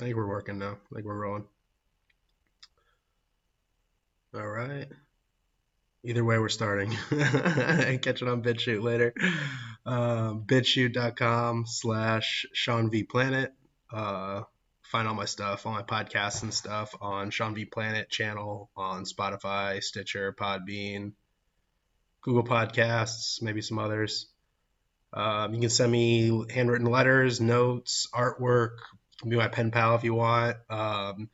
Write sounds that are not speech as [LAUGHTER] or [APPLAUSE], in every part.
I think we're working now. I think we're rolling. All right. Either way, we're starting. [LAUGHS] Catch it on BitChute later. Um, BitChute.com slash Sean V Planet. Uh, find all my stuff, all my podcasts and stuff on Sean V Planet channel on Spotify, Stitcher, Podbean, Google Podcasts, maybe some others. Um, you can send me handwritten letters, notes, artwork. Be my pen pal if you want. Um,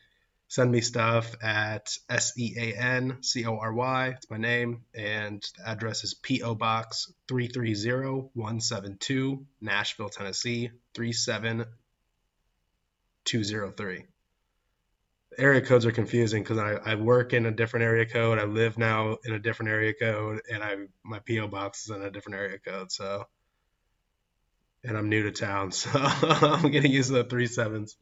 send me stuff at S E A N C O R Y. It's my name. And the address is P.O. Box 330172, Nashville, Tennessee 37203. Area codes are confusing because I, I work in a different area code. I live now in a different area code, and I my PO box is in a different area code. So, and I'm new to town, [LAUGHS] so I'm getting used to the three sevens.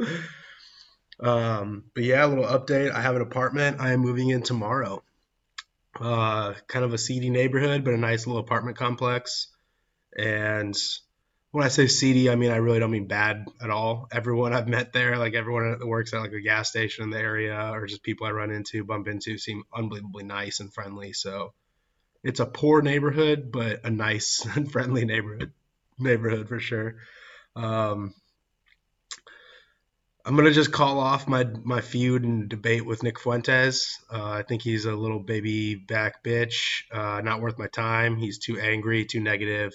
Um, but yeah, a little update. I have an apartment. I am moving in tomorrow. Uh, kind of a seedy neighborhood, but a nice little apartment complex. And when I say seedy, I mean I really don't mean bad at all. Everyone I've met there, like everyone that works at like a gas station in the area, or just people I run into, bump into, seem unbelievably nice and friendly. So it's a poor neighborhood, but a nice [LAUGHS] and friendly neighborhood neighborhood for sure. Um, I'm gonna just call off my my feud and debate with Nick Fuentes. Uh, I think he's a little baby back bitch, uh, not worth my time. He's too angry, too negative,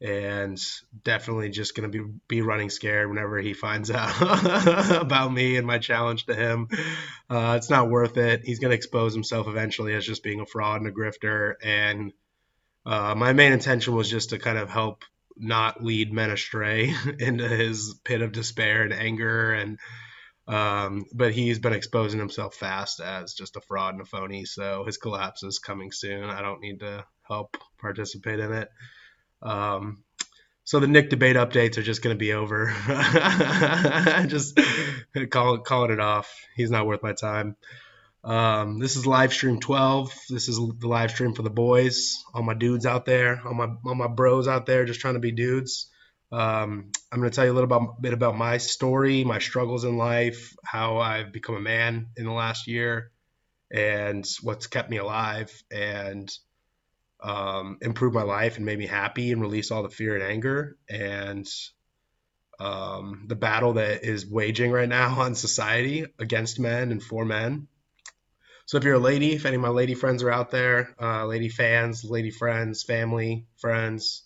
and definitely just gonna be be running scared whenever he finds [LAUGHS] out about me and my challenge to him. Uh, it's not worth it. He's gonna expose himself eventually as just being a fraud and a grifter. And uh, my main intention was just to kind of help not lead men astray [LAUGHS] into his pit of despair and anger. And um, but he's been exposing himself fast as just a fraud and a phony. So his collapse is coming soon. I don't need to help participate in it. Um, so the nick debate updates are just going to be over. [LAUGHS] Just call, calling it off. He's not worth my time um, this is live stream 12. This is the live stream for the boys, all my dudes out there, all my all my bros out there, just trying to be dudes. Um, I'm going to tell you a little about, bit about my story, my struggles in life, how I've become a man in the last year, and what's kept me alive and um, improved my life and made me happy and release all the fear and anger and um, the battle that is waging right now [LAUGHS] on society against men and for men. So if you're a lady, if any of my lady friends are out there, uh, lady fans, lady friends, family, friends,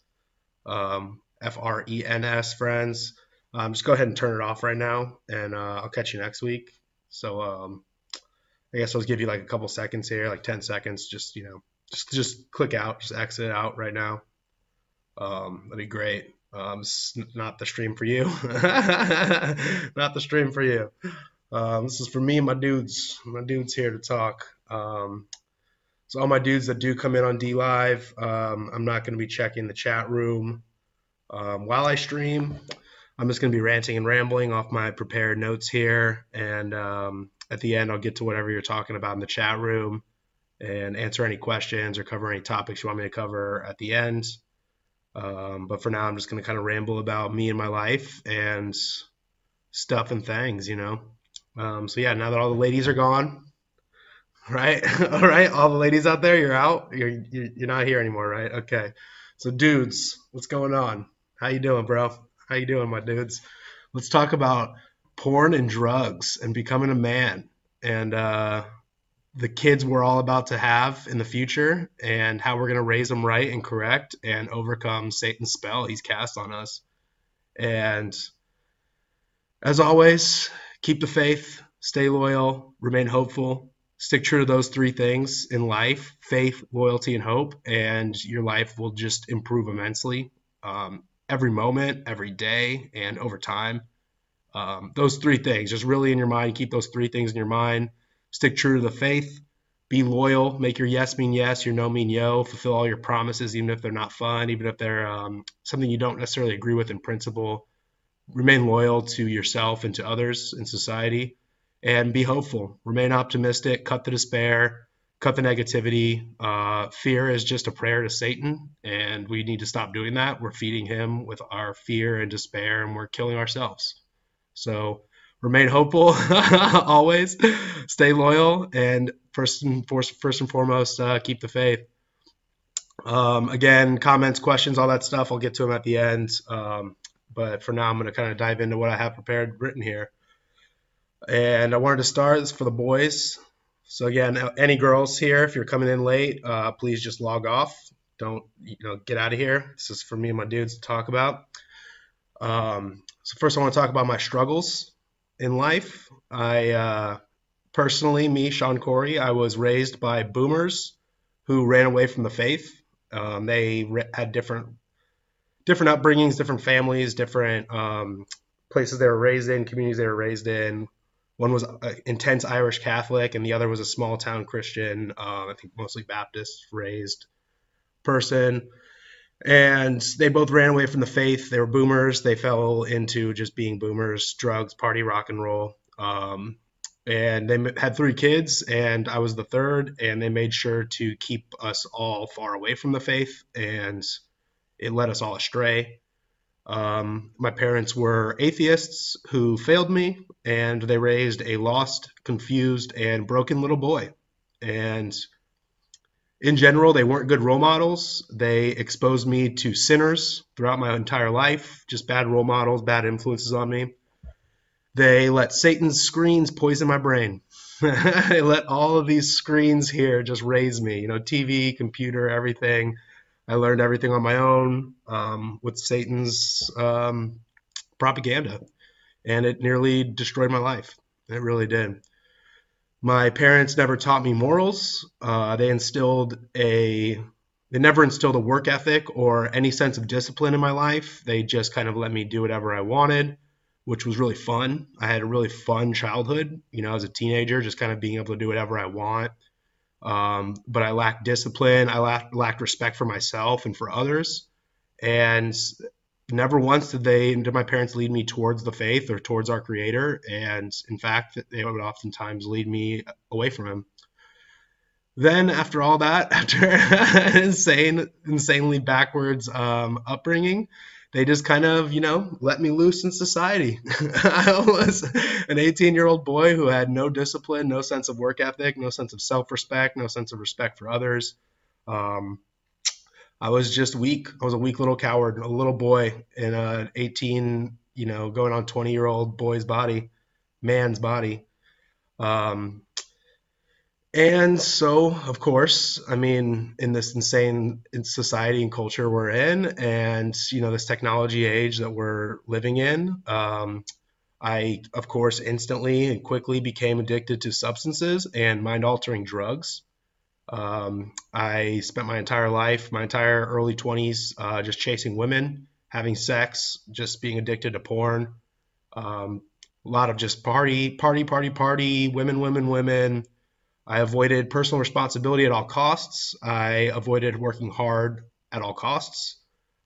um, F R E N S friends, um, just go ahead and turn it off right now, and uh, I'll catch you next week. So um, I guess I'll give you like a couple seconds here, like 10 seconds. Just you know, just just click out, just exit out right now. Um, that'd be great. Um, not the stream for you. [LAUGHS] not the stream for you. Um, this is for me and my dudes. My dudes here to talk. Um, so all my dudes that do come in on D Live, um, I'm not going to be checking the chat room um, while I stream. I'm just going to be ranting and rambling off my prepared notes here, and um, at the end, I'll get to whatever you're talking about in the chat room and answer any questions or cover any topics you want me to cover at the end. Um, but for now, I'm just going to kind of ramble about me and my life and stuff and things, you know. Um, so yeah, now that all the ladies are gone, right? [LAUGHS] all right, all the ladies out there, you're out. You're you're not here anymore, right? Okay. So dudes, what's going on? How you doing, bro? How you doing, my dudes? Let's talk about porn and drugs and becoming a man and uh, the kids we're all about to have in the future and how we're going to raise them right and correct and overcome Satan's spell he's cast on us. And as always, keep the faith, stay loyal, remain hopeful, stick true to those three things in life faith, loyalty, and hope, and your life will just improve immensely um, every moment, every day, and over time. Um, those three things, just really in your mind, keep those three things in your mind. Stick true to the faith, be loyal, make your yes mean yes, your no mean yo, fulfill all your promises, even if they're not fun, even if they're um, something you don't necessarily agree with in principle remain loyal to yourself and to others in society and be hopeful remain optimistic cut the despair cut the negativity uh, fear is just a prayer to satan and we need to stop doing that we're feeding him with our fear and despair and we're killing ourselves so remain hopeful [LAUGHS] always, stay loyal, and first and first and foremost, uh, keep the faith. Um, again, comments, questions, all that stuff. I'll get to them at the end. Um, but for now, I'm going to kind of dive into what I have prepared written here. And I wanted to start for the boys. So again, any girls here, if you're coming in late, uh, please just log off. Don't you know get out of here. This is for me and my dudes to talk about. Um, so first, I want to talk about my struggles in life. I uh, personally, me, Sean Cory, I was raised by boomers who ran away from the faith. Um, they re- had different different upbringings, different families, different um, places they were raised in, communities they were raised in. One was an intense Irish Catholic, and the other was a small town Christian, uh, I think mostly Baptist raised person. And they both ran away from the faith. They were boomers. They fell into just being boomers, drugs, party, rock and roll. Um, and they had three kids, and I was the third. And they made sure to keep us all far away from the faith, and it led us all astray. Um, my parents were atheists who failed me, and they raised a lost, confused, and broken little boy. And in general, they weren't good role models. They exposed me to sinners throughout my entire life, just bad role models, bad influences on me. They let Satan's screens poison my brain. [LAUGHS] they let all of these screens here just raise me, you know, TV, computer, everything I learned everything on my own um, with Satan's um, propaganda, and it nearly destroyed my life. It really did. My parents never taught me morals. Uh, they instilled a they never instilled a work ethic or any sense of discipline in my life. They just kind of let me do whatever I wanted, which was really fun. I had a really fun childhood, you know, as a teenager, just kind of being able to do whatever I want. Um, but I lacked discipline. I lacked, lacked respect for myself and for others. And never once did they did my parents lead me towards the faith or towards our creator and in fact they would oftentimes lead me away from him then after all that [LAUGHS] after an [LAUGHS] insane insanely backwards um, upbringing they just kind of, you know, let me loose in society. [LAUGHS] I was an 18 year old boy who had no discipline, no sense of work ethic, no sense of self respect, no sense of respect for others. Um, I was just weak. I was a weak little coward, a little boy in a 18, you know, going on 20 year old boy's body, man's body. Um, and so, of course, I mean, in this insane society and culture we're in, and you know, this technology age that we're living in, um, I, of course, instantly and quickly became addicted to substances and mind-altering drugs. Um, I spent my entire life, my entire early 20s, uh, just chasing women, having sex, just being addicted to porn. Um, a lot of just party, party, party, party, women, women, women I avoided personal responsibility at all costs. I avoided working hard at all costs.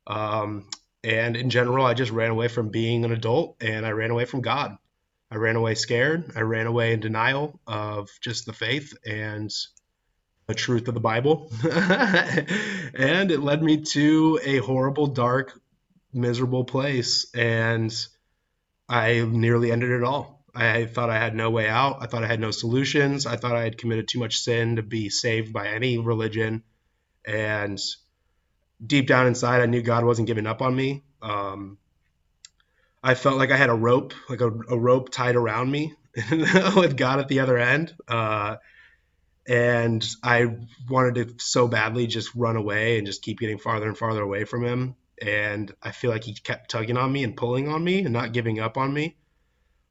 Um, and in general, I just ran away from being an adult and I ran away from God. I ran away scared. I ran away in denial of just the faith and the truth of the Bible. [LAUGHS] and it led me to a horrible, dark, miserable place. And I nearly ended it all. I thought I had no way out. I thought I had no solutions. I thought I had committed too much sin to be saved by any religion. And deep down inside, I knew God wasn't giving up on me. Um, I felt like I had a rope, like a, a rope tied around me [LAUGHS] with God at the other end. Uh, and I wanted to so badly just run away and just keep getting farther and farther away from him. And I feel like he kept tugging on me and pulling on me and not giving up on me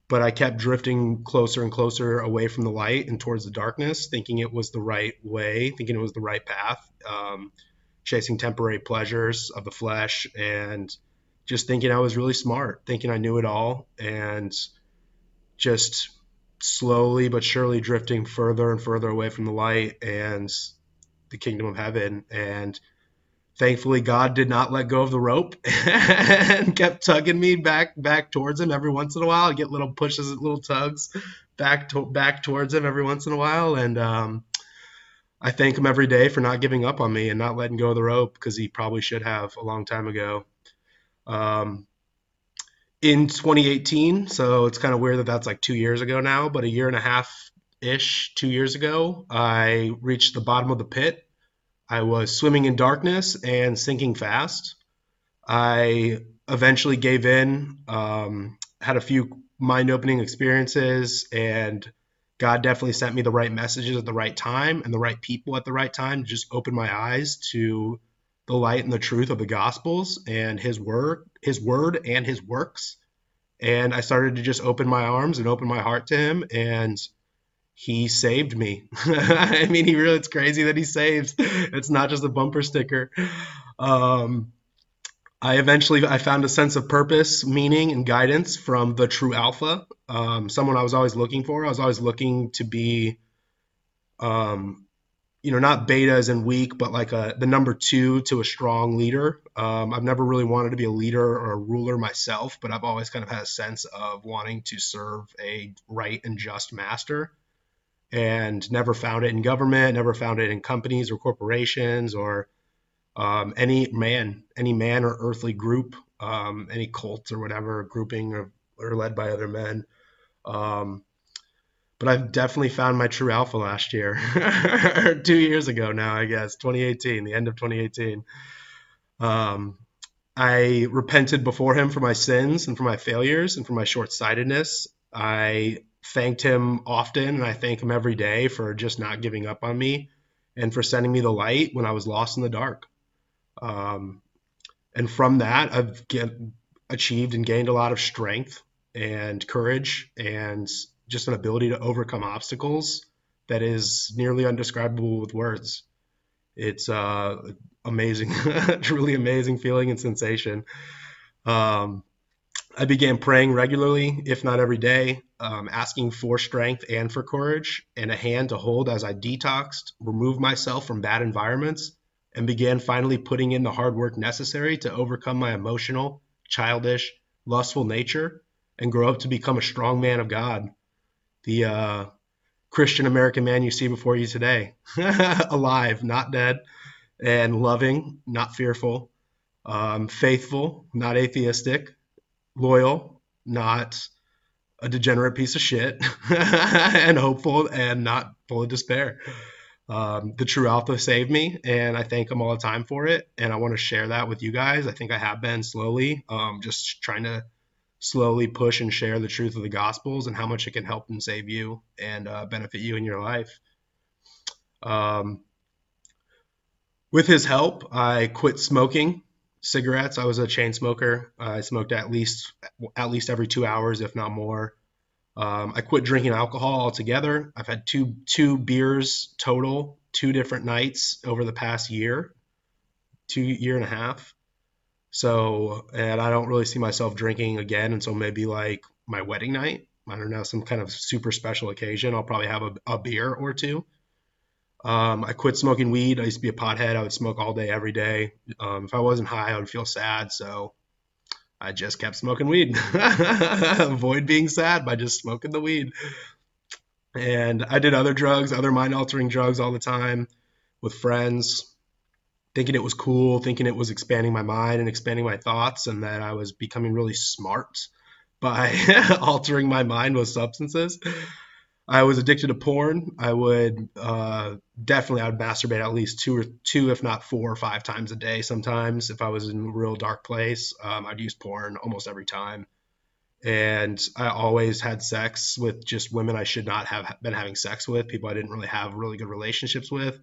but I kept drifting closer and closer away from the light and towards the darkness, thinking it was the right way, thinking it was the right path, um, chasing temporary pleasures of the flesh, and just thinking I was really smart, thinking I knew it all, and just slowly but surely drifting further and further away from the light and the kingdom of heaven. And thankfully God did not let go of the rope [LAUGHS] and kept tugging me back back towards him every once in a while. I get little pushes, little tugs back to, back towards him every once in a while, and um, I thank him every day for not giving up on me and not letting go of the rope because he probably should have a long time ago. Um, in 2018. So it's kind of weird that that's like two years ago now, but a year and a half ish, two years ago, I reached the bottom of the pit. I was swimming in darkness and sinking fast. I eventually gave in, um, had a few mind opening experiences, and God definitely sent me the right messages at the right time and the right people at the right time to just open my eyes to the light and the truth of the gospels and his word his word and his works and i started to just open my arms and open my heart to him and he saved me. [LAUGHS] I mean he really it's crazy that he saves. It's not just a bumper sticker. Um, i eventually i found a sense of purpose meaning and guidance from the true alpha um, someone i was always looking for. I was always looking to be um, you know, not beta as in weak, but like a, the number two to a strong leader. Um, I've never really wanted to be a leader or a ruler myself, but I've always kind of had a sense of wanting to serve a right and just master and never found it in government, never found it in companies or corporations or um, any man, any man or earthly group, um, any cult or whatever grouping or, or led by other men. Um, but I've definitely found my true alpha last year, [LAUGHS] two years ago now, I guess, 2018, the end of 2018. Um, I repented before him for my sins and for my failures and for my short sightedness. I thanked him often and I thank him every day for just not giving up on me and for sending me the light when I was lost in the dark. Um, and from that, I've get, achieved and gained a lot of strength and courage and just an ability to overcome obstacles that is nearly undescribable with words. It's uh, amazing, [LAUGHS] truly amazing feeling and sensation. Um, I began praying regularly, if not every day, um, asking for strength and for courage and a hand to hold as I detoxed, removed myself from bad environments, and began finally putting in the hard work necessary to overcome my emotional, childish, lustful nature and grow up to become a strong man of God. The uh, Christian American man you see before you today, [LAUGHS] alive, not dead, and loving, not fearful, um, faithful, not atheistic, loyal, not a degenerate piece of shit, [LAUGHS] and hopeful and not full of despair. Um, the true alpha saved me, and I thank him all the time for it. And I want to share that with you guys. I think I have been slowly, um, just trying to slowly push and share the truth of the gospels and how much it can help and save you and uh, benefit you in your life. Um, with his help, I quit smoking cigarettes. I was a chain smoker. I smoked at least at least every two hours, if not more. Um, I quit drinking alcohol altogether. I've had two two beers total, two different nights over the past year, two year and a half. So, and I don't really see myself drinking again until maybe like my wedding night. I don't know, some kind of super special occasion. I'll probably have a, a beer or two. Um, I quit smoking weed. I used to be a pothead. I would smoke all day, every day. Um, if I wasn't high, I would feel sad. So I just kept smoking weed. [LAUGHS] Avoid being sad by just smoking the weed. And I did other drugs, other mind altering drugs all the time with friends thinking it was cool, thinking it was expanding my mind and expanding my thoughts, and that I was becoming really smart by [LAUGHS] altering my mind with substances. I was addicted to porn. I would uh, definitely I would masturbate at least two or two, if not four or five times a day. Sometimes, if I was in a real dark place, um, I'd use porn almost every time. And I always had sex with just women I should not have been having sex with, people I didn't really have really good relationships with.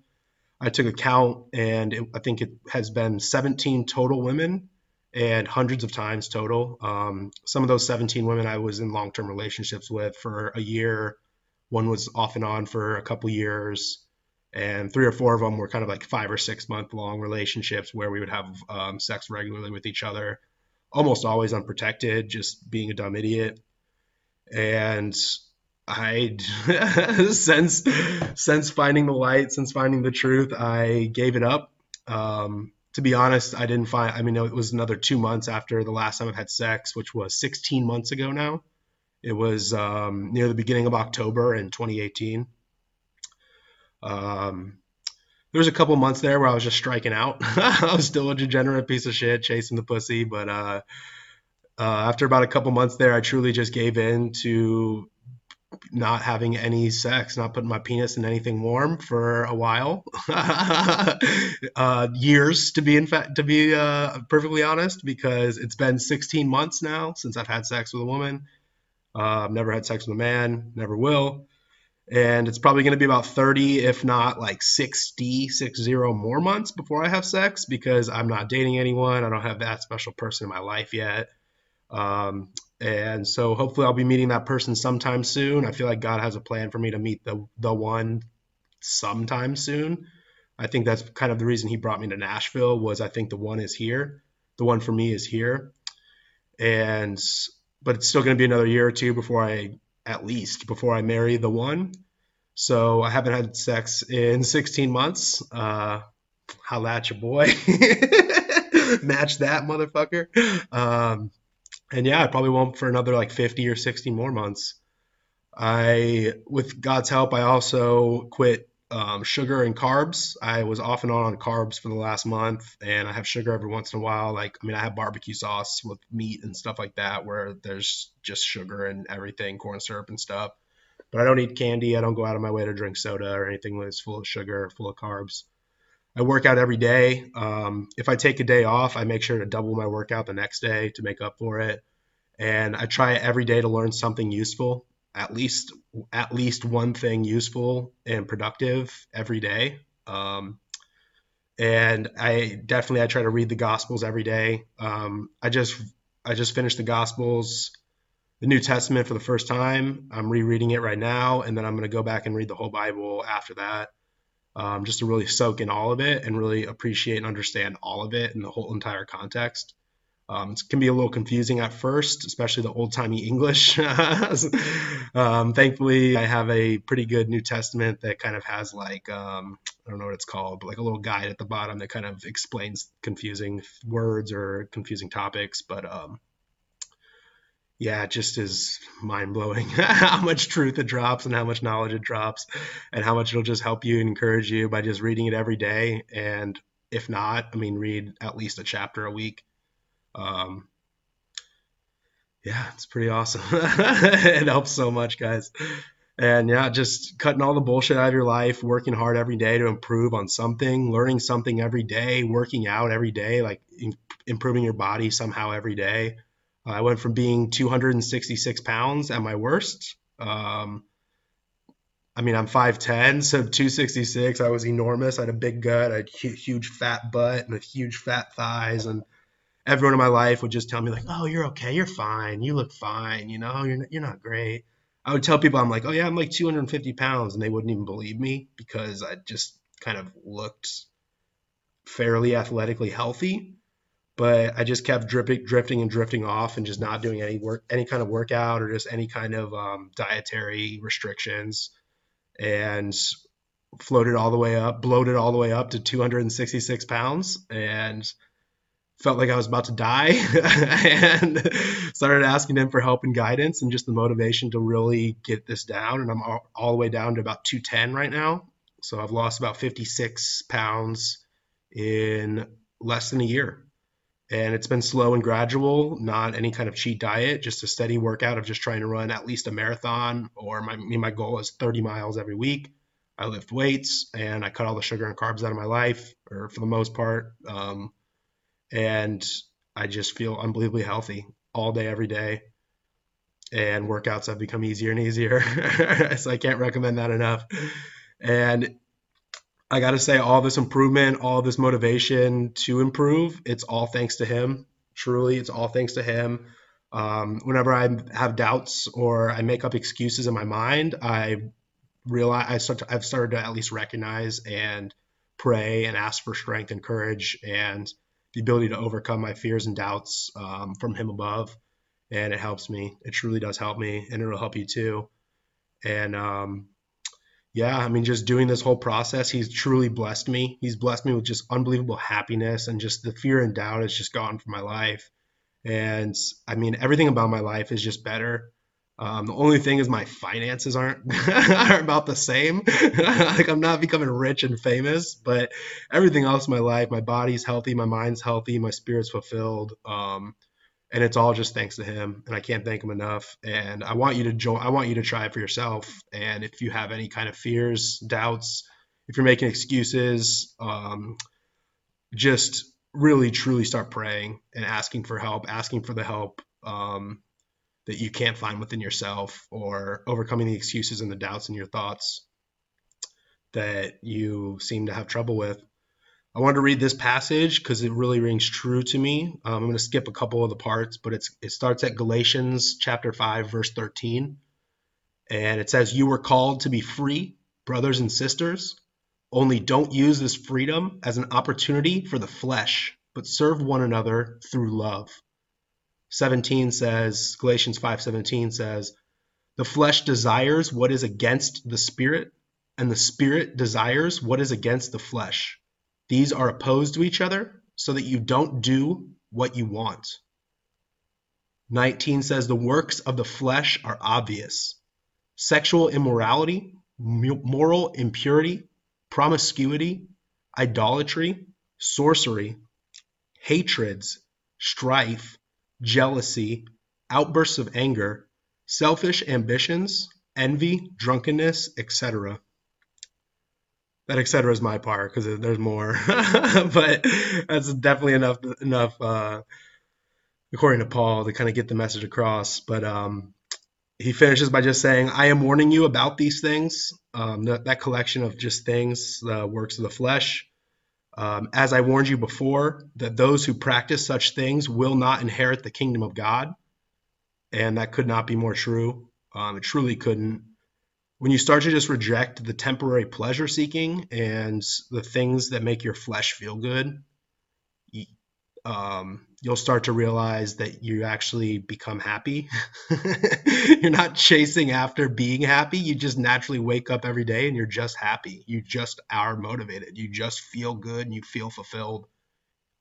I took a count, and it, I think it has been 17 total women and hundreds of times total. Um, some of those 17 women I was in long term relationships with for a year. One was off and on for a couple years, and three or four of them were kind of like five or six month long relationships where we would have um, sex regularly with each other, almost always unprotected, just being a dumb idiot. And I [LAUGHS] since since finding the light, since finding the truth, I gave it up. Um, to be honest, I didn't find. I mean, it was another two months after the last time I've had sex, which was 16 months ago now. It was um, near the beginning of October in 2018. Um, there was a couple months there where I was just striking out. [LAUGHS] I was still a degenerate piece of shit, chasing the pussy, but uh, uh, after about a couple months there, I truly just gave in to not having any sex, not putting my penis in anything warm for a while, [LAUGHS] uh, years to be in fact to be uh, perfectly honest, because it's been 16 months now since I've had sex with a woman. Uh, never had sex with a man, never will, and it's probably going to be about 30, if not like 60, 60 more months before I have sex because I'm not dating anyone. I don't have that special person in my life yet. Um, and so hopefully I'll be meeting that person sometime soon. I feel like God has a plan for me to meet the the one sometime soon. I think that's kind of the reason he brought me to Nashville was I think the one is here. The one for me is here. And but it's still going to be another year or two before I at least before I marry the one. So I haven't had sex in 16 months. Uh how at your boy. [LAUGHS] Match that motherfucker. Um and yeah, I probably won't for another like 50 or 60 more months. I, with God's help, I also quit um, sugar and carbs. I was off and on on carbs for the last month, and I have sugar every once in a while. Like, I mean, I have barbecue sauce with meat and stuff like that, where there's just sugar and everything, corn syrup and stuff. But I don't eat candy. I don't go out of my way to drink soda or anything that's full of sugar, full of carbs. I work out every day. Um, if I take a day off, I make sure to double my workout the next day to make up for it. And I try every day to learn something useful, at least at least one thing useful and productive every day. Um, and I definitely I try to read the Gospels every day. Um, I just I just finished the Gospels, the New Testament for the first time. I'm rereading it right now, and then I'm going to go back and read the whole Bible after that um, just to really soak in all of it and really appreciate and understand all of it in the whole entire context. Um, it can be a little confusing at first, especially the old timey English. [LAUGHS] um, thankfully, I have a pretty good New Testament that kind of has like, um, I don't know what it's called, but like a little guide at the bottom that kind of explains confusing words or confusing topics. But um, yeah, it just is mind blowing [LAUGHS] how much truth it drops and how much knowledge it drops and how much it'll just help you and encourage you by just reading it every day. And if not, I mean, read at least a chapter a week. Um, yeah, it's pretty awesome. [LAUGHS] it helps so much, guys. And yeah, just cutting all the bullshit out of your life, working hard every day to improve on something, learning something every day, working out every day, like improving your body somehow every day. I went from being 266 pounds at my worst. Um, I mean, I'm 5'10, so 266. I was enormous. I had a big gut, I had a huge fat butt and a huge fat thighs. And everyone in my life would just tell me, like, oh, you're okay. You're fine. You look fine. You know, you're, you're not great. I would tell people, I'm like, oh, yeah, I'm like 250 pounds. And they wouldn't even believe me because I just kind of looked fairly athletically healthy but I just kept dripping, drifting and drifting off and just not doing any work, any kind of workout or just any kind of um, dietary restrictions and floated all the way up, bloated all the way up to 266 pounds and felt like I was about to die [LAUGHS] and started asking him for help and guidance and just the motivation to really get this down. And I'm all, all the way down to about 210 right now. So I've lost about 56 pounds in less than a year and it's been slow and gradual, not any kind of cheat diet, just a steady workout of just trying to run at least a marathon or my my goal is 30 miles every week. I lift weights and I cut all the sugar and carbs out of my life, or for the most part, um, and I just feel unbelievably healthy all day, every day. And workouts have become easier and easier, [LAUGHS] so I can't recommend that enough. And I got to say, all this improvement, all this motivation to improve, it's all thanks to him. Truly, it's all thanks to him. Um, whenever I have doubts or I make up excuses in my mind, I realize I start to, I've started to at least recognize and pray and ask for strength and courage and the ability to overcome my fears and doubts um, from him above. And it helps me. It truly does help me, and it'll help you too. And um, yeah, I mean, just doing this whole process, he's truly blessed me. He's blessed me with just unbelievable happiness and just the fear and doubt has just gone from my life. And I mean, everything about my life is just better. Um, the only thing is my finances aren't [LAUGHS] are about the same. [LAUGHS] like I'm not becoming rich and famous, but everything else in my life, my body's healthy, my mind's healthy, my spirit's fulfilled. Um, and it's all just thanks to him and i can't thank him enough and i want you to join i want you to try it for yourself and if you have any kind of fears doubts if you're making excuses um, just really truly start praying and asking for help asking for the help um, that you can't find within yourself or overcoming the excuses and the doubts in your thoughts that you seem to have trouble with I wanted to read this passage because it really rings true to me. Um, I'm going to skip a couple of the parts, but it starts at Galatians chapter 5 verse 13. And it says you were called to be free, brothers and sisters. Only don't use this freedom as an opportunity for the flesh, but serve one another through love. 17 says Galatians 5:17 says, "The flesh desires what is against the spirit, and the spirit desires what is against the flesh." These are opposed to each other so that you don't do what you want. 19 says the works of the flesh are obvious sexual immorality, moral impurity, promiscuity, idolatry, sorcery, hatreds, strife, jealousy, outbursts of anger, selfish ambitions, envy, drunkenness, etc that etc is my part because there's more. [LAUGHS] But that's definitely enough enough uh, according to paul to kind of get the message across. But um, he finishes by just saying i am warning you about these things. Um, that, that, collection of just things the works of the flesh um, as i warned you before that those who practice such things will not inherit the kingdom of god. And that could not be more true. Um, it truly couldn't. When you start to just reject the temporary pleasure seeking and the things that make your flesh feel good, um, you'll start to realize that you actually become happy. [LAUGHS] you're not chasing after being happy. You just naturally wake up every day and you're just happy. You just are motivated. You just feel good and you feel fulfilled.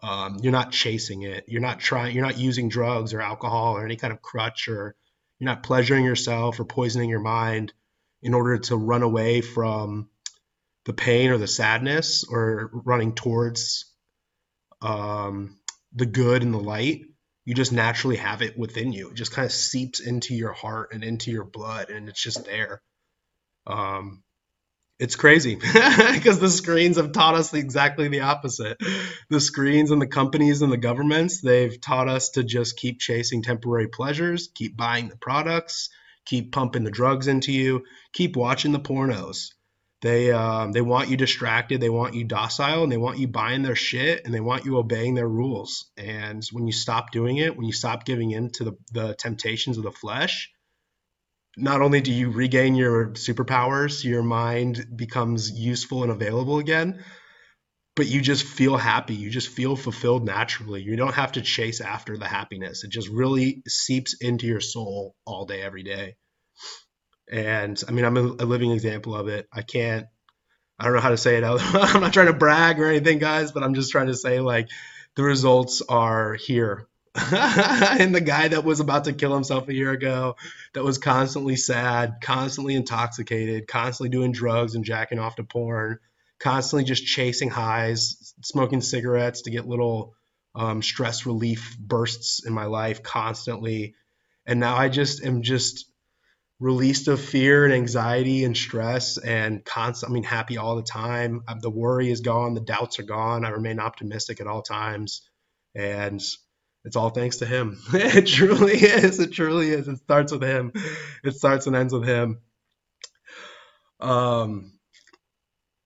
Um, you're not chasing it. You're not trying. You're not using drugs or alcohol or any kind of crutch or you're not pleasuring yourself or poisoning your mind in order to run away from the pain or the sadness or running towards um, the good and the light you just naturally have it within you. It just kind of seeps into your heart and into your blood and it's just there. Um, it's crazy [LAUGHS] because the screens have taught us exactly the opposite. The screens and the companies and the governments they've taught us to just keep chasing temporary pleasures keep buying the products keep pumping the drugs into you, keep watching the pornos. They um, they want you distracted, they want you docile, and they want you buying their shit, and they want you obeying their rules. And when you stop doing it, when you stop giving in to the, the temptations of the flesh, not only do you regain your superpowers, your mind becomes useful and available again, but you just feel happy. You just feel fulfilled naturally. You don't have to chase after the happiness. It just really seeps into your soul all day, every day. And I mean, I'm a, a living example of it. I can't, I don't know how to say it. [LAUGHS] I'm not trying to brag or anything, guys, but I'm just trying to say like the results are here. [LAUGHS] and the guy that was about to kill himself a year ago, that was constantly sad, constantly intoxicated, constantly doing drugs and jacking off to porn constantly just chasing highs, smoking cigarettes to get little um, stress relief bursts in my life constantly. And now I just am just released of fear and anxiety and stress and constant, I mean, happy all the time. The worry is gone. The doubts are gone. I remain optimistic at all times. And it's all thanks to him. [LAUGHS] it truly is. It truly is. It starts with him. It starts and ends with him. Um,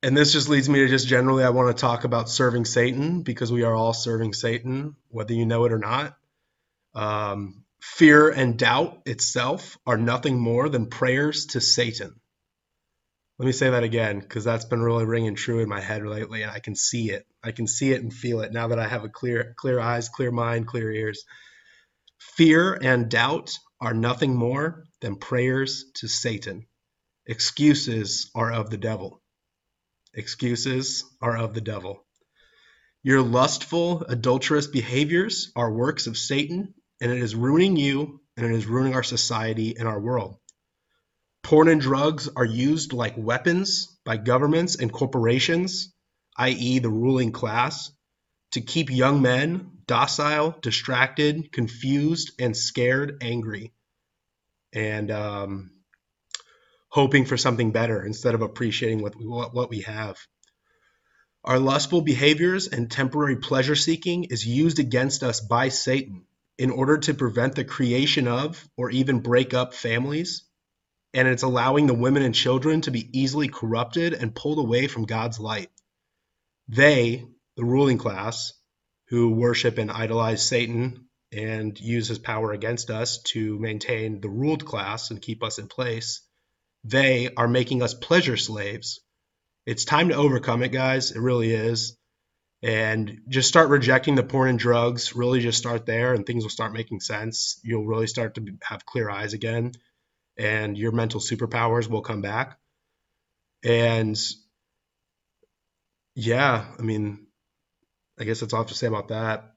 and this just leads me to just generally, I want to talk about serving Satan because we are all serving Satan, whether you know it or not. Um, fear and doubt itself are nothing more than prayers to Satan. Let me say that again because that's been really ringing true in my head lately, and I can see it. I can see it and feel it now that I have a clear, clear eyes, clear mind, clear ears. Fear and doubt are nothing more than prayers to Satan. Excuses are of the devil. Excuses are of the devil. Your lustful, adulterous behaviors are works of Satan, and it is ruining you and it is ruining our society and our world. Porn and drugs are used like weapons by governments and corporations, i.e., the ruling class, to keep young men docile, distracted, confused, and scared, angry, and um, hoping for something better instead of appreciating what what, what we have. Our lustful behaviors and temporary pleasure seeking is used against us by Satan in order to prevent the creation of or even break up families. And it's allowing the women and children to be easily corrupted and pulled away from God's light. They, the ruling class, who worship and idolize Satan and use his power against us to maintain the ruled class and keep us in place, they are making us pleasure slaves. It's time to overcome it, guys. It really is. And just start rejecting the porn and drugs. Really just start there, and things will start making sense. You'll really start to have clear eyes again, and your mental superpowers will come back. And yeah, I mean, I guess that's all I have to say about that.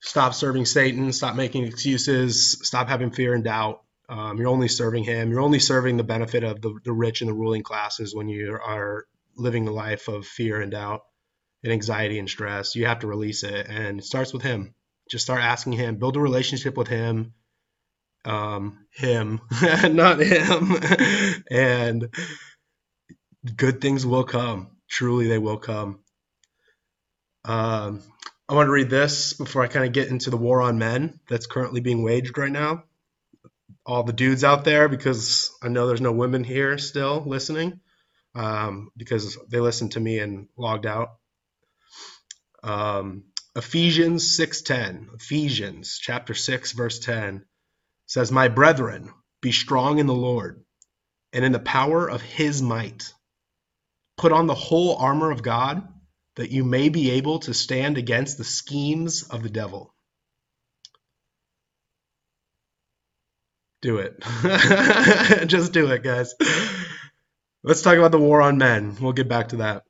Stop serving Satan. Stop making excuses. Stop having fear and doubt. Um, you're only serving him. You're only serving the benefit of the, the rich and the ruling classes when you are living the life of fear and doubt and anxiety and stress. You have to release it. And it starts with him. Just start asking him, build a relationship with him. Um, him, [LAUGHS] not him. [LAUGHS] and good things will come. Truly, they will come. Um, I want to read this before I kind of get into the war on men that's currently being waged right now. All the dudes out there, because I know there's no women here still listening, um, because they listened to me and logged out. Um, Ephesians 6:10, Ephesians chapter 6 verse 10 says, "My brethren, be strong in the Lord and in the power of his might. Put on the whole armor of God." that you may be able to stand against the schemes of the devil. Do it. [LAUGHS] Just do it, guys. Let's talk about the war on men. We'll get back to that.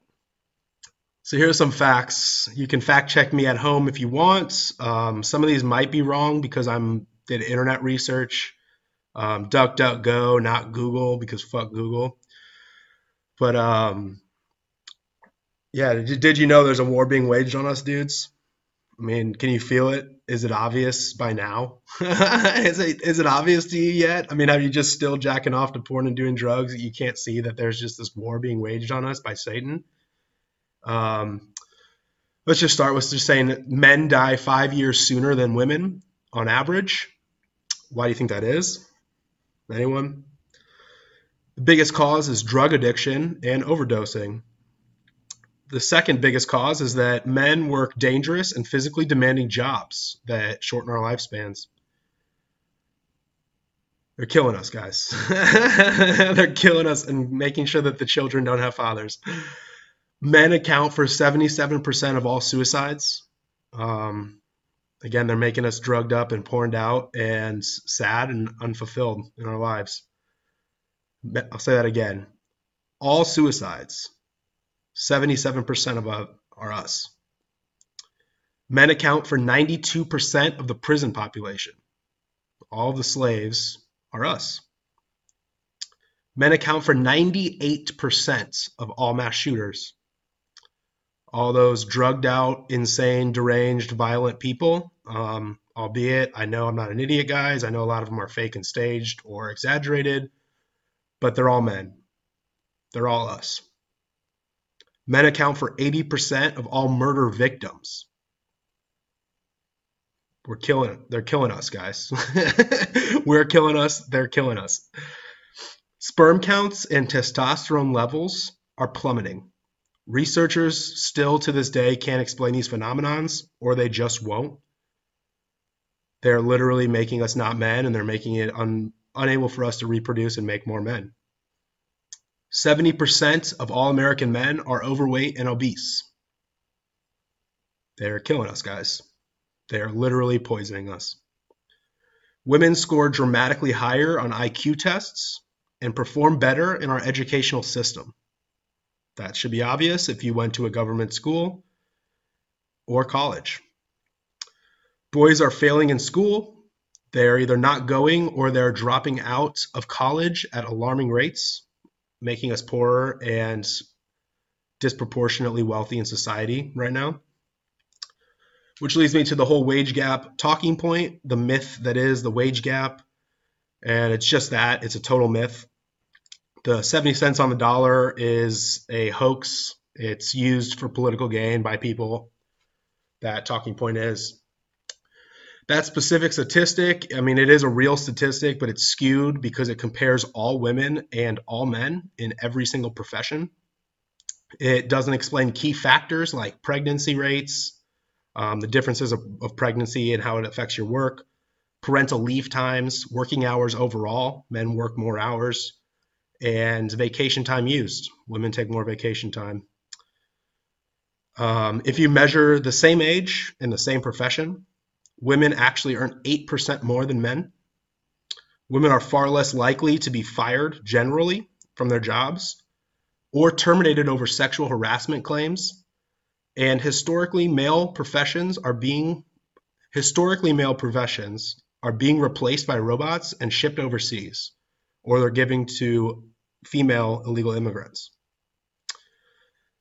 So here are some facts. You can fact check me at home if you want. Um, some of these might be wrong because I'm did internet research. Um, DuckDuckGo, not Google, because fuck Google. But um, yeah, did you know there's a war being waged on us, dudes? I mean, can you feel it? Is it obvious by now? [LAUGHS] is it is it obvious to you yet? I mean, have you just still jacking off to porn and doing drugs? That you can't see that there's just this war being waged on us by Satan. Um, let's just start with just saying men die five years sooner than women on average. Why do you think that is? Anyone? The biggest cause is drug addiction and overdosing the second biggest cause is that men work dangerous and physically demanding jobs that shorten our lifespans. They're killing us, guys. [LAUGHS] They're killing us and making sure that the children don't have fathers. Men account for 77% of all suicides. Um, again, they're making us drugged up and porned out and sad and unfulfilled in our lives. I'll say that again. All suicides 77% of uh, are us. Men account for 92% of the prison population. All the slaves are us. Men account for 98% of all mass shooters. All those drugged out, insane, deranged, violent people, um, albeit I know I'm not an idiot, guys. I know a lot of them are fake and staged or exaggerated, but they're all men. They're all us. Men account for 80% of all murder victims. We're killing they're killing us, guys. [LAUGHS] We're killing us, they're killing us. Sperm counts and testosterone levels are plummeting. Researchers still to this day can't explain these phenomenons, or they just won't. They're literally making us not men, and they're making it un, unable for us to reproduce and make more men. 70% of all American men are overweight and obese. They're killing us, guys. They're literally poisoning us. Women score dramatically higher on IQ tests and perform better in our educational system. That should be obvious if you went to a government school or college. Boys are failing in school. They're either not going or they're dropping out of college at alarming rates making us poorer and disproportionately wealthy in society right now. which leads me to the whole wage gap talking point, the myth that is the wage gap. And it's just that it's a total myth. The 70 cents on the dollar is a hoax. It's used for political gain by people. That talking point is. That specific statistic, I mean, it is a real statistic, but it's skewed because it compares all women and all men in every single profession. It doesn't explain key factors like pregnancy rates, um, the differences of, of pregnancy and how it affects your work, parental leave times, working hours overall. Men work more hours, and vacation time used. Women take more vacation time. Um, if you measure the same age in the same profession, women actually earn 8% more than men. Women are far less likely to be fired generally from their jobs or terminated over sexual harassment claims. And historically, male professions are being historically male professions are being replaced by robots and shipped overseas, or they're giving to female illegal immigrants.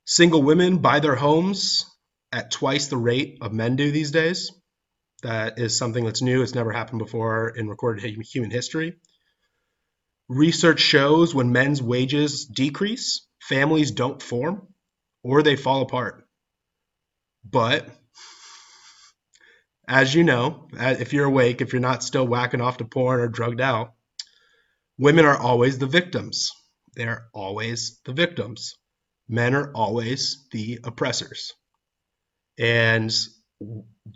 Single women buy their homes at twice the rate of men do these days. That is something that's new. It's never happened before in recorded human history. Research shows when men's wages decrease, families don't form or they fall apart. But as you know, if you're awake, if you're not still whacking off to porn or drugged out, women are always the victims. They're always the victims. Men are always the oppressors. And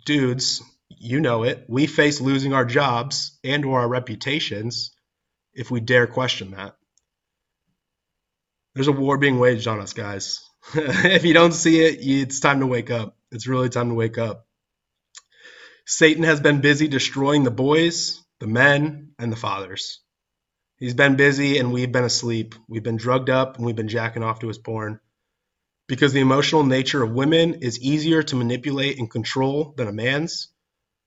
dudes, you know it, we face losing our jobs and or our reputations if we dare question that. There's a war being waged on us, guys. [LAUGHS] if you don't see it, it's time to wake up. It's really time to wake up. Satan has been busy destroying the boys, the men, and the fathers. He's been busy and we've been asleep. We've been drugged up and we've been jacking off to his porn. Because the emotional nature of women is easier to manipulate and control than a man's,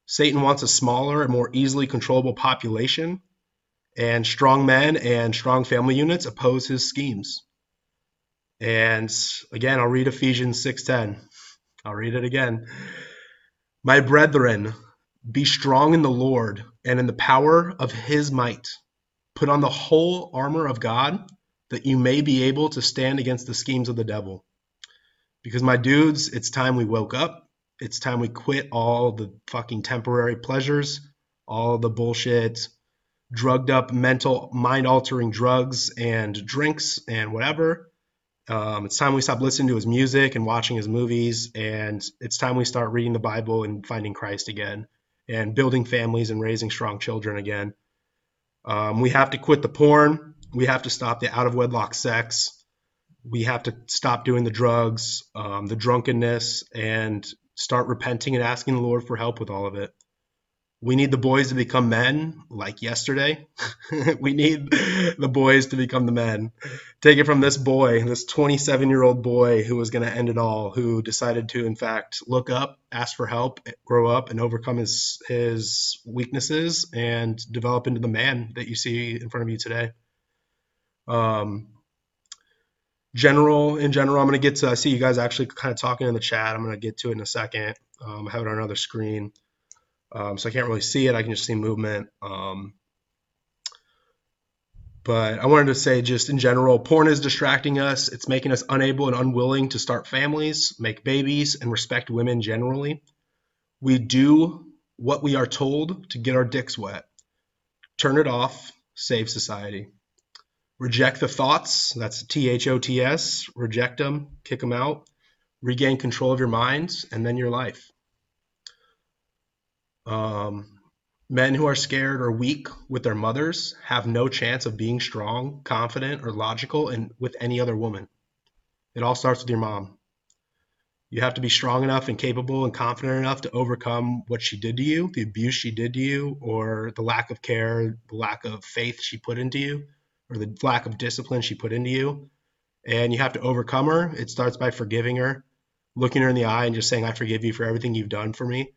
Satan wants a smaller and more easily controllable population, and strong men and strong family units oppose his schemes. And again, I'll read Ephesians 6:10. I'll read it again. My brethren, be strong in the Lord and in the power of his might. Put on the whole armor of God that you may be able to stand against the schemes of the devil. Because, my dudes, it's time we woke up. It's time we quit all the fucking temporary pleasures, all the bullshit, drugged up mental, mind altering drugs and drinks and whatever, um, it's time we stop listening to his music and watching his movies, and it's time we start reading the Bible and finding Christ again, and building families and raising strong children again. Um, we have to quit the porn. We have to stop the out of wedlock sex. We have to stop doing the drugs, um, the drunkenness, and start repenting and asking the Lord for help with all of it we need the boys to become men like yesterday. [LAUGHS] we need the boys to become the men. Take it from this boy, this 27 year old boy who was going to end it all, who decided to, in fact, look up, ask for help, grow up, and overcome his, his weaknesses and develop into the man that you see in front of you today. Um, general, in general, I'm going to get to, I see you guys actually kind of talking in the chat. I'm going to get to it in a second. Um, I have it on another screen. Um, so I can't really see it. I can just see movement. Um, but I wanted to say, just in general, porn is distracting us. It's making us unable and unwilling to start families, make babies, and respect women generally. We do what we are told to get our dicks wet. Turn it off, save society. Reject the thoughts. That's T H O T S. Reject them, kick them out. Regain control of your minds and then your life. Um, men who are scared or weak with their mothers have no chance of being strong, confident, or logical with any other woman. It all starts with your mom. You have to be strong enough and capable and confident enough to overcome what she did to you, the abuse she did to you, or the lack of care, the lack of faith she put into you, or the lack of discipline she put into you. And you have to overcome her. It starts by forgiving her, looking her in the eye and just saying, I forgive you for everything you've done for me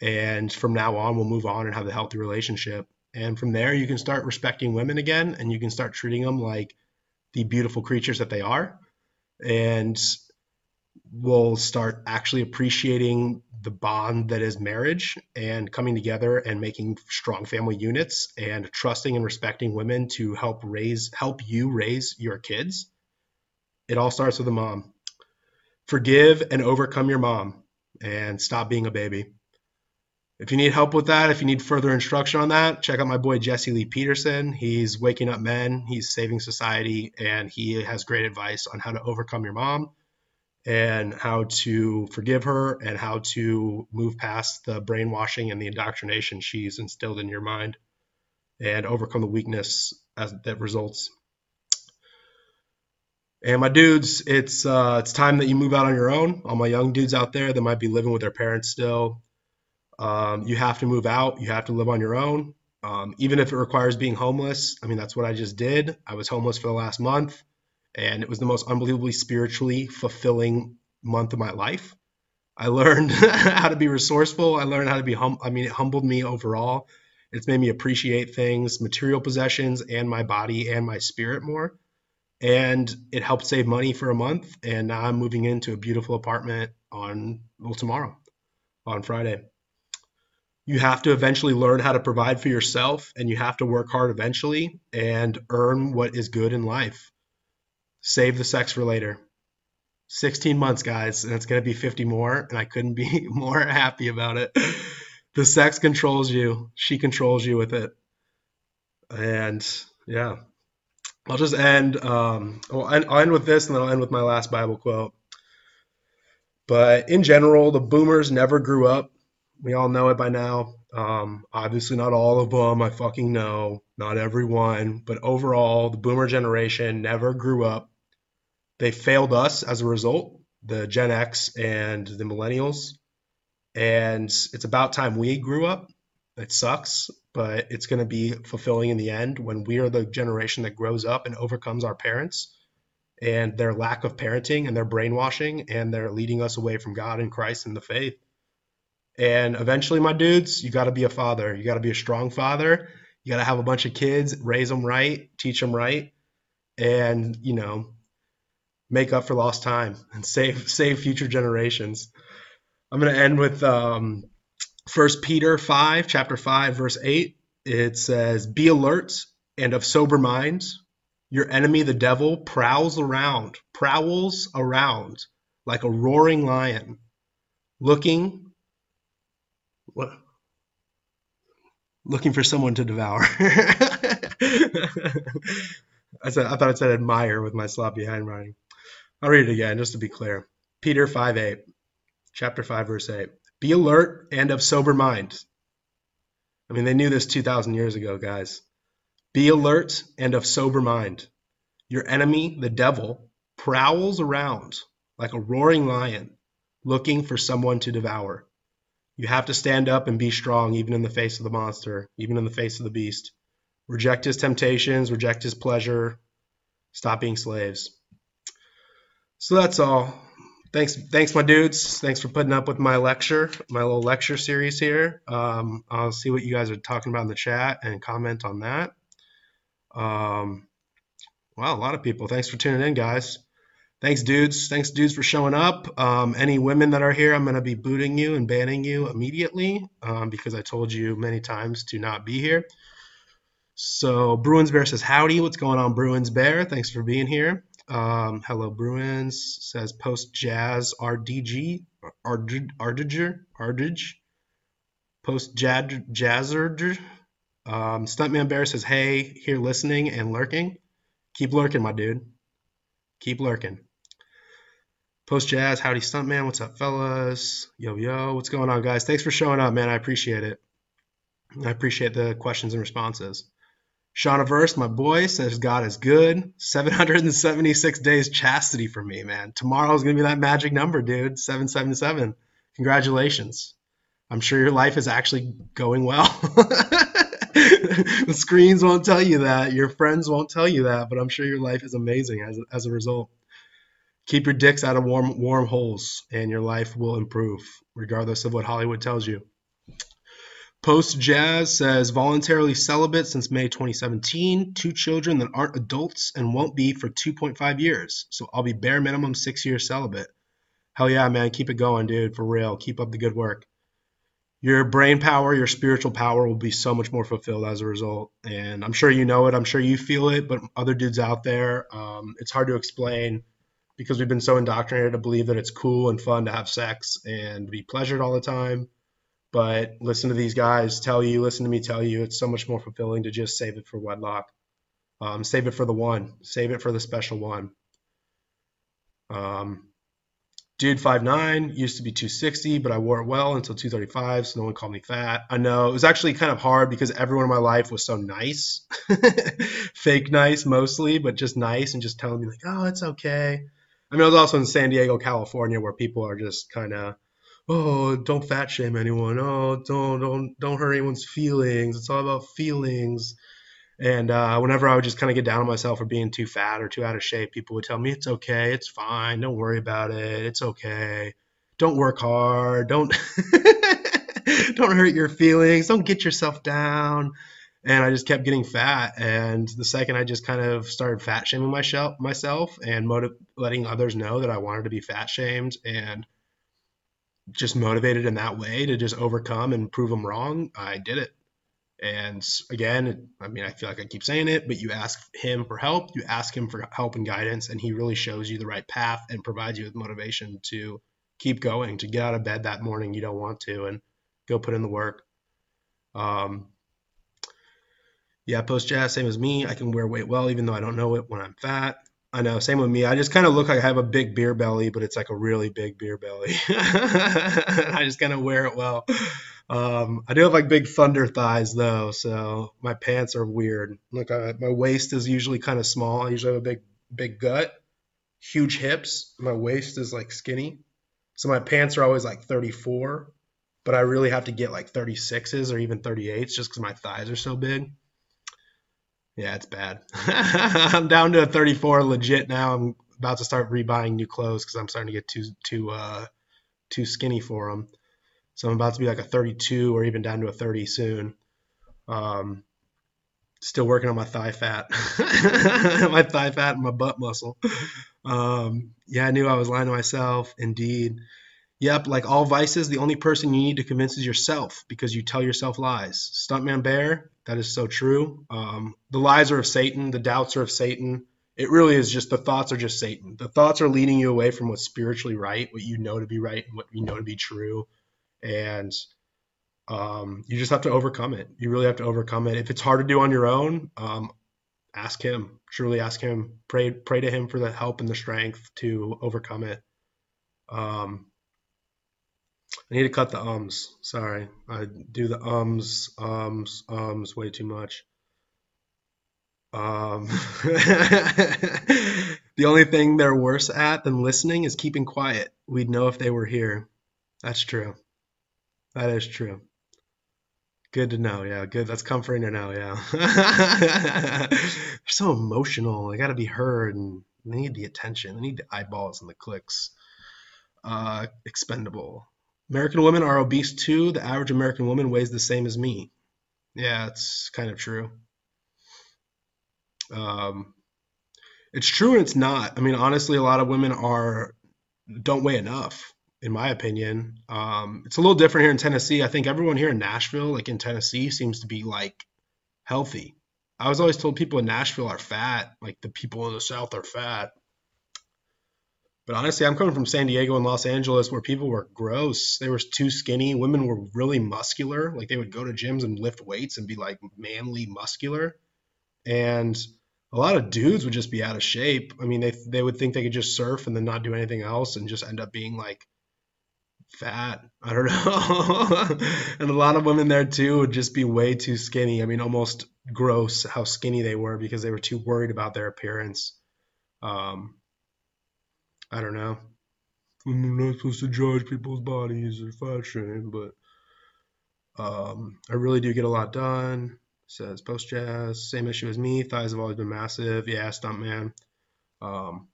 and from now on, we'll move on and have a healthy relationship. And from there, you can start respecting women again and you can start treating them like the beautiful creatures that they are. And we'll start actually appreciating the bond that is marriage and coming together and making strong family units and trusting and respecting women to help raise help you raise your kids it all starts with a mom forgive and overcome your mom and stop being a baby if you need help with that if you need further instruction on that check out my boy jesse lee peterson he's waking up men he's saving society and he has great advice on how to overcome your mom and how to forgive her and how to move past the brainwashing and the indoctrination she's instilled in your mind and overcome the weakness as, that results. And my dudes, it's uh, it's time that you move out on your own. All my young dudes out there that might be living with their parents still, um, you have to move out. You have to live on your own, um, even if it requires being homeless. I mean, that's what I just did. I was homeless for the last month and it was the most unbelievably spiritually fulfilling month of my life. I learned [LAUGHS] how to be resourceful. I learned how to be hum. I mean, it humbled me overall. It's made me appreciate things, material possessions, and my body and my spirit more. And it helped save money for a month. And now I'm moving into a beautiful apartment on well tomorrow, on Friday. You have to eventually learn how to provide for yourself, and you have to work hard eventually and earn what is good in life. Save the sex for later. 16 months, guys, and it's going to be 50 more, and I couldn't be [LAUGHS] more happy about it. The sex controls you, she controls you with it. And yeah, I'll just end. Um, I'll, end I'll end with this, and then I'll end with my last Bible quote. But in general, the boomers never grew up. We all know it by now. Um, obviously, not all of them. I fucking know. Not everyone. But overall, the boomer generation never grew up they failed us as a result, the Gen X and the millennials. And it's about time we grew up. It sucks, but it's going to be fulfilling in the end when we are the generation that grows up and overcomes our parents and their lack of parenting and their brainwashing and they're leading us away from God and Christ and the faith. And eventually, my dudes, you got to be a father. You got to be a strong father. You got to have a bunch of kids, raise them right, teach them right, and you know, make up for lost time and save [LAUGHS] save future generations. I'm going to end with um, 1 Peter 5, chapter 5, verse 8. It says, Be alert and of sober minds. Your enemy, the devil, prowls around, prowls around like a roaring lion, looking what? Looking for someone to devour. [LAUGHS] I said I thought it said admire with my sloppy handwriting. I'll read it again just to be clear. Peter 5 8, chapter 5, verse 8. Be alert and of sober mind. I mean, they knew this 2,000 years ago, guys. Be alert and of sober mind. Your enemy, the devil, prowls around like a roaring lion, looking for someone to devour. You have to stand up and be strong, even in the face of the monster, even in the face of the beast. Reject his temptations, reject his pleasure, stop being slaves. So that's all. Thanks, thanks, my dudes. Thanks for putting up with my lecture, my little lecture series here. Um, I'll see what you guys are talking about in the chat and comment on that. Um, wow, a lot of people. Thanks for tuning in, guys. Thanks, dudes. Thanks, dudes, for showing up. Um, any women that are here, I'm going to be booting you and banning you immediately um, because I told you many times to not be here. So Bruins Bear says, howdy. What's going on, Bruins Bear? Thanks for being here. Um, Hello Bruins says post jazz RDG Ardiger Ardige post jazz jazzard. Um, Stuntman Bear says hey here listening and lurking. Keep lurking, my dude. Keep lurking. Post Jazz, howdy Stuntman, what's up, fellas? Yo, yo, what's going on, guys? Thanks for showing up, man. I appreciate it. I appreciate the questions and responses. Sean Averse, my boy, says God is good. 776 days chastity for me, man. Tomorrow's gonna be that magic number, dude. 777. Congratulations. I'm sure your life is actually going well. [LAUGHS] the screens won't tell you that. Your friends won't tell you that, but I'm sure your life is amazing as, as a result. Keep your dicks out of warm warm holes, and your life will improve, regardless of what Hollywood tells you. Post Jazz says voluntarily celibate since May 2017. Two children that aren't adults and won't be for 2.5 years. So I'll be bare minimum six years celibate. Hell yeah, man. Keep it going, dude. For real. Keep up the good work. Your brain power, your spiritual power will be so much more fulfilled as a result. And I'm sure you know it. I'm sure you feel it. But other dudes out there, um, it's hard to explain because we've been so indoctrinated to believe that it's cool and fun to have sex and be pleasured all the time. But listen to these guys tell you, listen to me tell you, it's so much more fulfilling to just save it for wedlock. Um, save it for the one, save it for the special one. Um, dude, five nine used to be 260, but I wore it well until 235, so no one called me fat. I know it was actually kind of hard because everyone in my life was so nice, [LAUGHS] fake nice mostly, but just nice and just telling me like, oh, it's okay. I mean, I was also in San Diego, California, where people are just kind of, oh, don't fat shame anyone. Oh, don't don't don't hurt anyone's feelings. It's all about feelings. And uh, whenever I would just kind of get down on myself for being too fat or too out of shape, people would tell me it's okay, it's fine, don't worry about it, it's okay. Don't work hard, don't [LAUGHS] don't hurt your feelings, don't get yourself down and I just kept getting fat. And the second I just kind of started fat shaming myself, myself and motiv- letting others know that I wanted to be fat shamed and just motivated in that way to just overcome and prove them wrong, I did it. And again, I mean, I feel like I keep saying it, but you ask him for help, you ask him for help and guidance, and he really shows you the right path and provides you with motivation to keep going, to get out of bed that morning you don't want to, and go put in the work. Um, yeah, post jazz, same as me. I can wear weight well, even though I don't know it when I'm fat. I know, same with me. I just kind of look like I have a big beer belly, but it's like a really big beer belly. [LAUGHS] I just kind of wear it well. Um, I do have like big thunder thighs though, so my pants are weird. Look, I, my waist is usually kind of small. I usually have a big, big gut, huge hips. My waist is like skinny, so my pants are always like 34, but I really have to get like 36s or even 38s just because my thighs are so big. Yeah, it's bad. [LAUGHS] I'm down to a 34 legit now. I'm about to start rebuying new clothes because I'm starting to get too too uh, too skinny for them. So I'm about to be like a 32 or even down to a 30 soon. Um, still working on my thigh fat, [LAUGHS] my thigh fat and my butt muscle. Um, yeah, I knew I was lying to myself. Indeed. Yep, like all vices, the only person you need to convince is yourself because you tell yourself lies. Stuntman Bear, that is so true. Um, the lies are of Satan, the doubts are of Satan. It really is just the thoughts are just Satan. The thoughts are leading you away from what's spiritually right, what you know to be right, and what you know to be true. And um, you just have to overcome it. You really have to overcome it. If it's hard to do on your own, um, ask Him. Truly ask Him. Pray, pray to Him for the help and the strength to overcome it. Um, I need to cut the ums. Sorry. I do the ums, ums, ums way too much. Um, [LAUGHS] the only thing they're worse at than listening is keeping quiet. We'd know if they were here. That's true. That is true. Good to know. Yeah, good. That's comforting to know. Yeah. [LAUGHS] they're so emotional. They got to be heard and they need the attention. They need the eyeballs and the clicks. Uh, expendable. American women are obese too. The average American woman weighs the same as me. Yeah, it's kind of true. Um, it's true and it's not. I mean, honestly, a lot of women are don't weigh enough, in my opinion. Um, it's a little different here in Tennessee. I think everyone here in Nashville, like in Tennessee, seems to be like healthy. I was always told people in Nashville are fat, like the people in the South are fat. But honestly, I'm coming from San Diego and Los Angeles where people were gross. They were too skinny. Women were really muscular. Like they would go to gyms and lift weights and be like manly muscular. And a lot of dudes would just be out of shape. I mean, they they would think they could just surf and then not do anything else and just end up being like fat. I don't [LAUGHS] know. and a lot of women there too would just be way too skinny. I mean, almost gross how skinny they were because they were too worried about their appearance. Um, I don't know. I'm not supposed to judge people's bodies or fashion, but um, I really do get a lot done. Says post jazz, same issue as me. Thighs have always been massive. Yeah, stunt man. Um,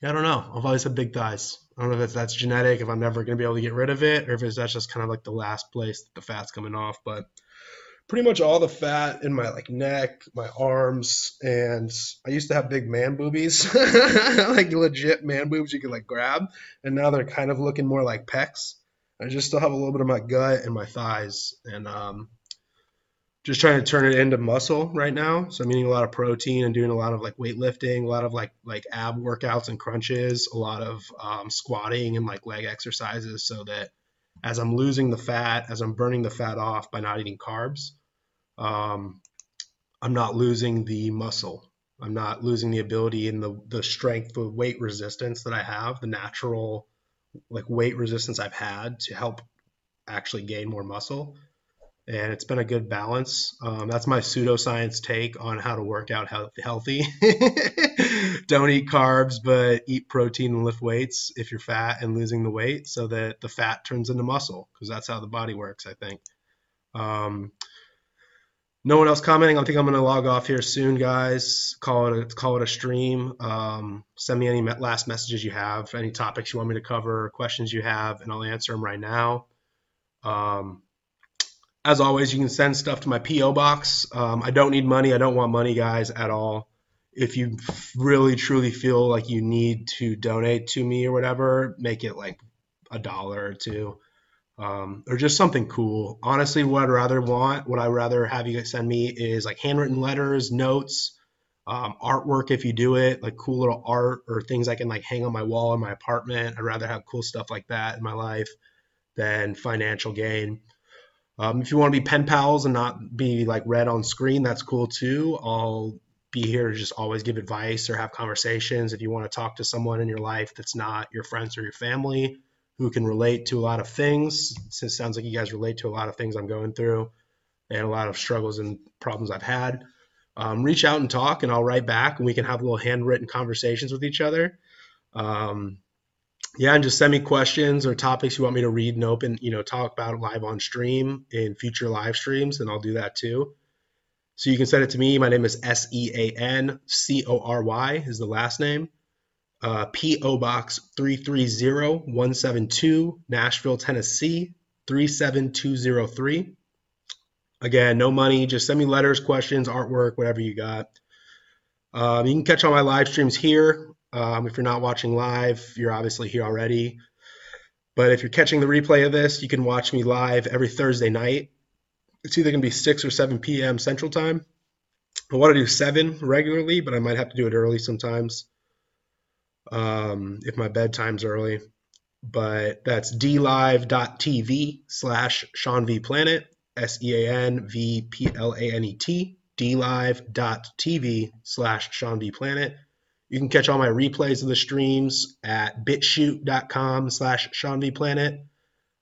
yeah, I don't know. I've always had big thighs. I don't know if that's genetic, if I'm never going to be able to get rid of it, or if it's that's just kind of like the last place that the fat's coming off. But pretty much all the fat in my like neck, my arms, and I used to have big man boobies, [LAUGHS] like legit man boobs you could like grab, and now they're kind of looking more like pecs. I just still have a little bit of my gut and my thighs, and um, just trying to turn it into muscle right now. So I'm eating a lot of protein and doing a lot of like weightlifting, a lot of like like ab workouts and crunches, a lot of um, squatting and like leg exercises, so that as I'm losing the fat, as I'm burning the fat off by not eating carbs, um, I'm not losing the muscle. I'm not losing the ability and the, the strength, the weight resistance that I have, the natural like weight resistance I've had to help actually gain more muscle. And it's been a good balance. Um, that's my pseudoscience take on how to work out healthy. [LAUGHS] Don't eat carbs, but eat protein and lift weights if you're fat and losing the weight so that the fat turns into muscle because that's how the body works, I think. Um, no one else commenting. I think I'm going to log off here soon, guys. Call it a, call it a stream. Um, send me any last messages you have, any topics you want me to cover, questions you have, and I'll answer them right now. Um, as always, you can send stuff to my PO box. Um, I don't need money. I don't want money, guys, at all. If you really truly feel like you need to donate to me or whatever, make it like a dollar or two um, or just something cool. Honestly, what I'd rather want, what I'd rather have you send me is like handwritten letters, notes, um, artwork if you do it, like cool little art or things I can like hang on my wall in my apartment. I'd rather have cool stuff like that in my life than financial gain. Um, if you want to be pen pals and not be like read on screen, that's cool too. I'll be here to just always give advice or have conversations. If you want to talk to someone in your life that's not your friends or your family, who can relate to a lot of things. Since sounds like you guys relate to a lot of things I'm going through and a lot of struggles and problems I've had. Um, reach out and talk, and I'll write back, and we can have little handwritten conversations with each other. Um, yeah, and just send me questions or topics you want me to read and open, you know, talk about live on stream in future live streams, and I'll do that too. So you can send it to me. My name is S E A N C O R Y is the last name uh, P.O. Box 330172, Nashville, Tennessee 37203. Again, no money, just send me letters, questions, artwork, whatever you got. Um, you can catch all my live streams here. Um, if you're not watching live, you're obviously here already. But if you're catching the replay of this, you can watch me live every Thursday night. It's either going to be 6 or 7 p.m. Central Time. I want to do 7 regularly, but I might have to do it early sometimes um, if my bedtime's early. But that's dlive.tv slash Sean V Planet, S E A N V P L A N E T, dlive.tv slash Sean V Planet. You can catch all my replays of the streams at bitchute.com slash Sean V Planet.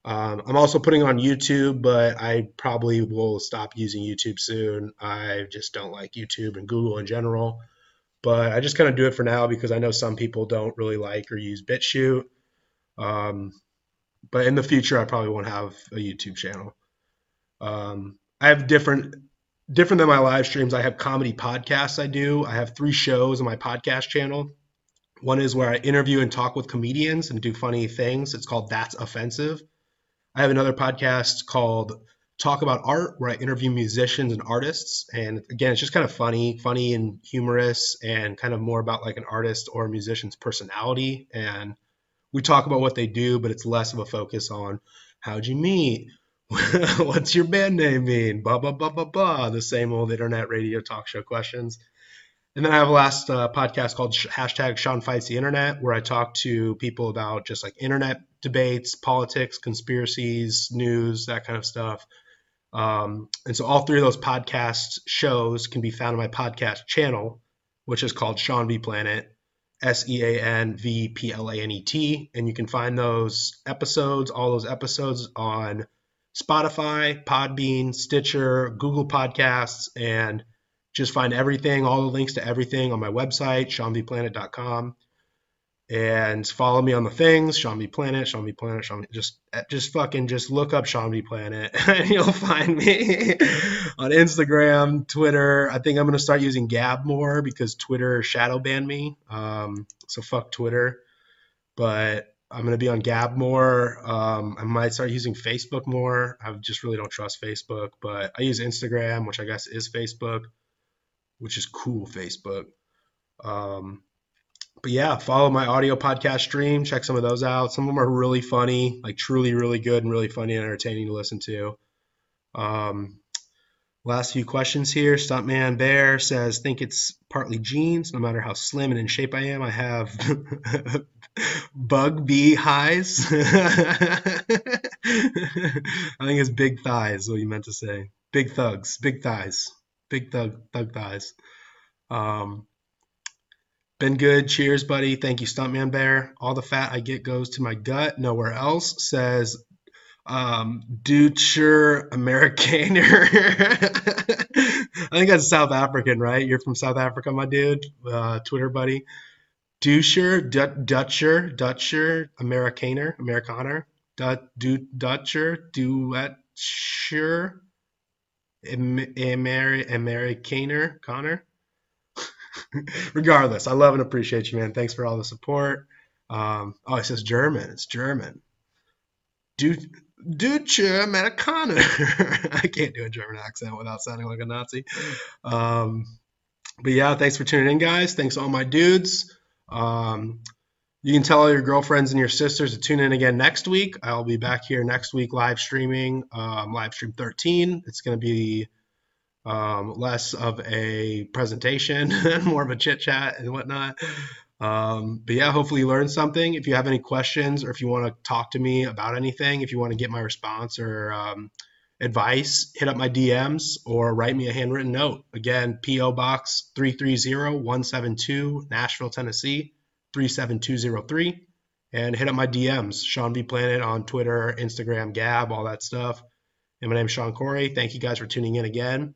Um, I'm also putting on YouTube, but I probably will stop using YouTube soon. I just don't like YouTube and Google in general. But I just kind of do it for now because I know some people don't really like or use BitChute. Um, but in the future, I probably won't have a YouTube channel. Um, I have different different than my live streams. I have comedy podcasts. I do. I have three shows on my podcast channel. One is where I interview and talk with comedians and do funny things. It's called That's Offensive. I have another podcast called talk about art where I interview musicians and artists. And again, it's just kind of funny, funny and humorous, and kind of more about like an artist or a musician's personality. And we talk about what they do, but it's less of a focus on how'd you meet? [LAUGHS] What's your band name mean? Blah, blah, blah, blah, blah. The same old internet radio talk show questions. And then I have a last uh, podcast called hashtag Sean Fights the Internet, where I talk to people about just like internet debates, politics, conspiracies, news, that kind of stuff. Um, and so all three of those podcast shows can be found on my podcast channel, which is called Sean V Planet, S E A N V P L A N E T. And you can find those episodes, all those episodes on Spotify, Podbean, Stitcher, Google Podcasts, and just find everything, all the links to everything on my website, seanvplanet.com and follow me on the things, Sean V Planet, Sean V Planet, Sean just just fucking just look up Sean V Planet [LAUGHS] and you'll find me [LAUGHS] on Instagram, Twitter. I think I'm gonna start using Gab more because Twitter shadow banned me. Um, so fuck Twitter. But I'm going to be on Gab more. Um, I might start using Facebook more. I just really don't trust Facebook, but I use Instagram, which I guess is Facebook, which is cool Facebook. Um, but yeah, follow my audio podcast stream. Check some of those out. Some of them are really funny, like truly, really good and really funny and entertaining to listen to. Um, last few questions here. Stuntman Bear says, think it's partly genes. No matter how slim and in shape I am, I have [LAUGHS] bug bee highs. [LAUGHS] I think it's big thighs, what you meant to say. Big thugs, big thighs, big thug, thug thighs. Um, been good. Cheers, buddy. Thank you, Stuntman Bear. All the fat I get goes to my gut, nowhere else. Says um, Deutscher Amerikaner. [LAUGHS] I think that's South African, right? You're from South Africa, my dude. Uh, Twitter buddy. Deutscher, Dutcher, Dutcher, Amerikaner, Amerikaner, Dutcher, Duetscher, Amerikaner, Connor. [LAUGHS] regardless, I love and appreciate you, man. Thanks for all the support. Um, oh, it says German. It's German. Du Deutsche Amerikaner. [LAUGHS] I can't do a German accent without sounding like a Nazi. Um, but yeah, thanks for tuning in, guys. Thanks all my dudes. Um, you can tell all your girlfriends and your sisters to tune in again next week. I'll be back here next week live streaming, um, live stream 13. It's going to be um, less of a presentation [LAUGHS] more of a chit chat and whatnot. Um, but yeah, hopefully you learned something. If you have any questions or if you want to talk to me about anything, if you want to get my response or um, advice, hit up my DMs or write me a handwritten note. Again, P.O. Box 330 172, Nashville, Tennessee 37203. And hit up my DMs, Sean V. Planet on Twitter, Instagram, Gab, all that stuff. And my name is Sean Cory. Thank you guys for tuning in again.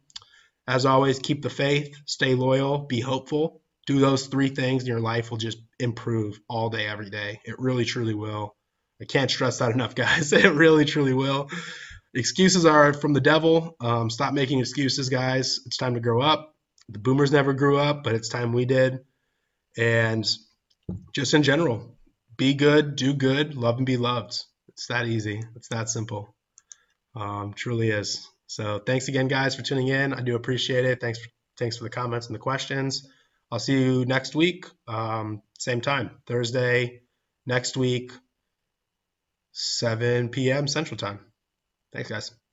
As always, keep the faith, stay loyal, be hopeful. Do those three things, and your life will just improve all day, every day. It really, truly will. I can't stress that enough, [LAUGHS] guys. It really, truly will. Excuses are from the devil. Um, stop making excuses, guys. It's time to grow up. The boomers never grew up, but it's time we did. And just in general, be good, do good, love and be loved. It's that easy. It's that simple. Um, truly is. So thanks again, guys, for tuning in. I do appreciate it. Thanks for, thanks for the comments and the questions. I'll see you next week, um, same time, Thursday next week, 7 p.m. Central Time. Thanks, guys.